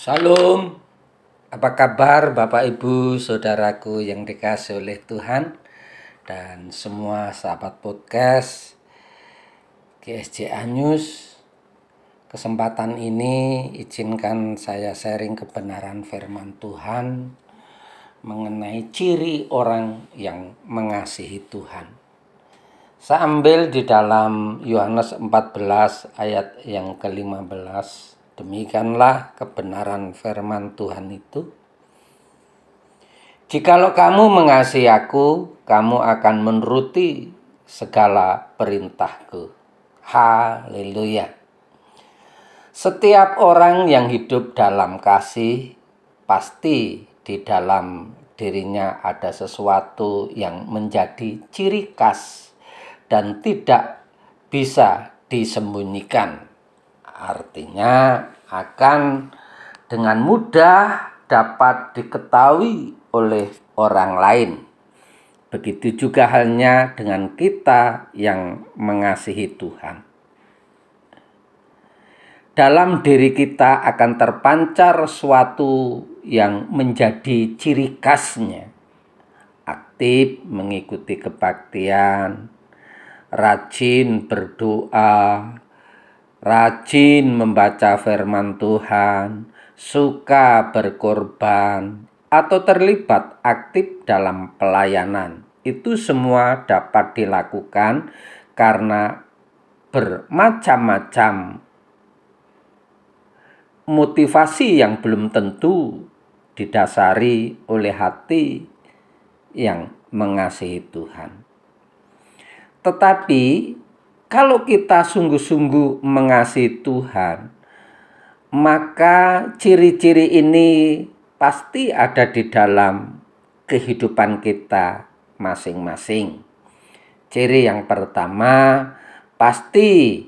Salam, apa kabar Bapak Ibu Saudaraku yang dikasih oleh Tuhan dan semua sahabat podcast GSJ Anyus? Kesempatan ini izinkan saya sharing kebenaran firman Tuhan mengenai ciri orang yang mengasihi Tuhan. Saya ambil di dalam Yohanes 14 ayat yang ke-15 Demikianlah kebenaran firman Tuhan itu. Jikalau kamu mengasihi aku, kamu akan menuruti segala perintahku. Haleluya. Setiap orang yang hidup dalam kasih pasti di dalam dirinya ada sesuatu yang menjadi ciri khas dan tidak bisa disembunyikan. Artinya akan dengan mudah dapat diketahui oleh orang lain. Begitu juga halnya dengan kita yang mengasihi Tuhan. Dalam diri kita akan terpancar suatu yang menjadi ciri khasnya. Aktif mengikuti kebaktian, rajin berdoa, rajin membaca firman Tuhan, suka berkorban, atau terlibat aktif dalam pelayanan. Itu semua dapat dilakukan karena bermacam-macam motivasi yang belum tentu didasari oleh hati yang mengasihi Tuhan. Tetapi kalau kita sungguh-sungguh mengasihi Tuhan, maka ciri-ciri ini pasti ada di dalam kehidupan kita masing-masing. Ciri yang pertama pasti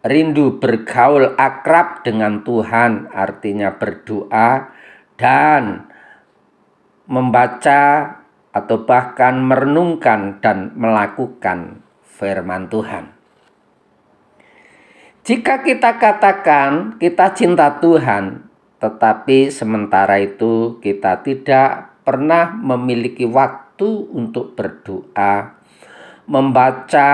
rindu bergaul akrab dengan Tuhan, artinya berdoa dan membaca atau bahkan merenungkan dan melakukan firman Tuhan. Jika kita katakan kita cinta Tuhan, tetapi sementara itu kita tidak pernah memiliki waktu untuk berdoa, membaca,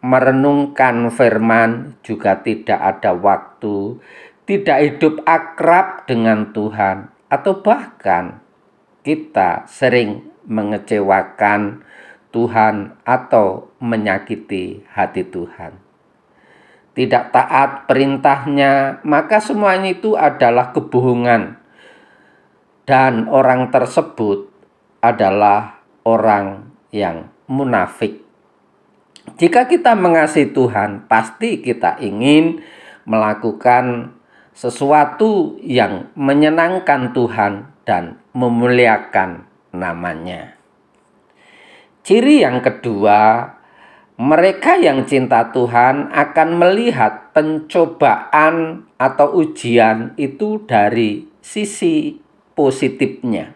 merenungkan firman, juga tidak ada waktu, tidak hidup akrab dengan Tuhan, atau bahkan kita sering mengecewakan Tuhan atau menyakiti hati Tuhan tidak taat perintahnya, maka semuanya itu adalah kebohongan. Dan orang tersebut adalah orang yang munafik. Jika kita mengasihi Tuhan, pasti kita ingin melakukan sesuatu yang menyenangkan Tuhan dan memuliakan namanya. Ciri yang kedua mereka yang cinta Tuhan akan melihat pencobaan atau ujian itu dari sisi positifnya.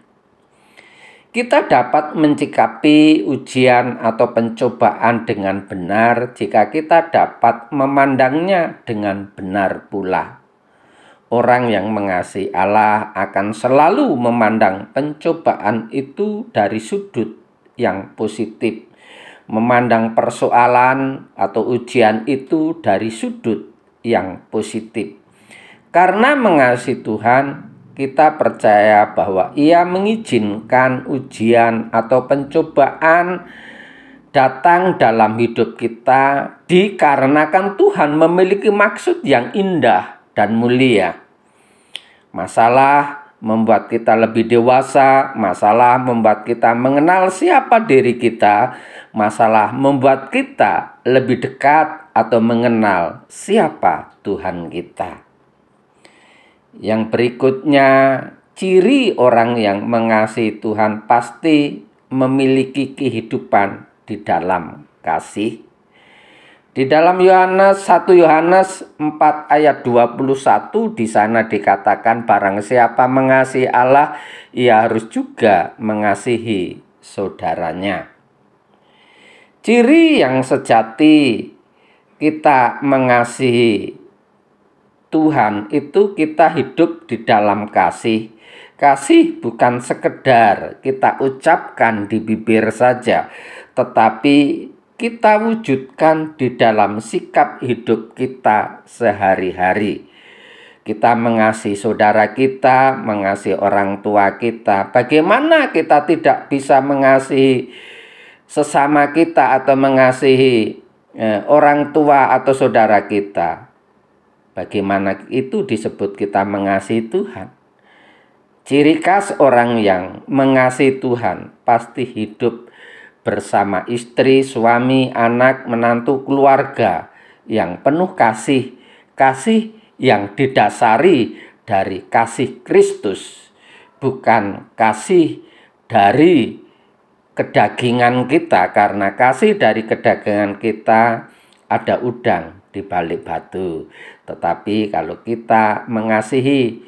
Kita dapat mencikapi ujian atau pencobaan dengan benar jika kita dapat memandangnya dengan benar pula. Orang yang mengasihi Allah akan selalu memandang pencobaan itu dari sudut yang positif memandang persoalan atau ujian itu dari sudut yang positif. Karena mengasihi Tuhan, kita percaya bahwa Ia mengizinkan ujian atau pencobaan datang dalam hidup kita dikarenakan Tuhan memiliki maksud yang indah dan mulia. Masalah membuat kita lebih dewasa, masalah membuat kita mengenal siapa diri kita, masalah membuat kita lebih dekat atau mengenal siapa Tuhan kita. Yang berikutnya, ciri orang yang mengasihi Tuhan pasti memiliki kehidupan di dalam kasih di dalam Yohanes 1 Yohanes 4 ayat 21 di sana dikatakan barang siapa mengasihi Allah ia harus juga mengasihi saudaranya. Ciri yang sejati kita mengasihi Tuhan itu kita hidup di dalam kasih. Kasih bukan sekedar kita ucapkan di bibir saja, tetapi kita wujudkan di dalam sikap hidup kita sehari-hari. Kita mengasihi saudara kita, mengasihi orang tua kita. Bagaimana kita tidak bisa mengasihi sesama kita atau mengasihi eh, orang tua atau saudara kita? Bagaimana itu disebut kita mengasihi Tuhan? Ciri khas orang yang mengasihi Tuhan pasti hidup bersama istri, suami, anak, menantu, keluarga yang penuh kasih, kasih yang didasari dari kasih Kristus, bukan kasih dari kedagingan kita, karena kasih dari kedagingan kita ada udang di balik batu. Tetapi kalau kita mengasihi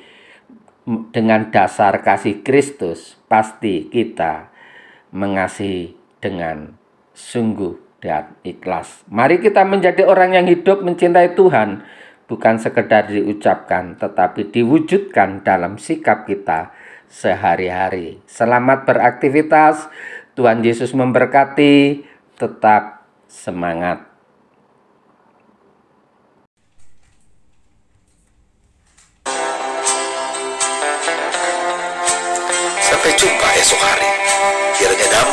dengan dasar kasih Kristus, pasti kita mengasihi dengan sungguh dan ikhlas. Mari kita menjadi orang yang hidup mencintai Tuhan, bukan sekedar diucapkan, tetapi diwujudkan dalam sikap kita sehari-hari. Selamat beraktivitas, Tuhan Yesus memberkati, tetap semangat.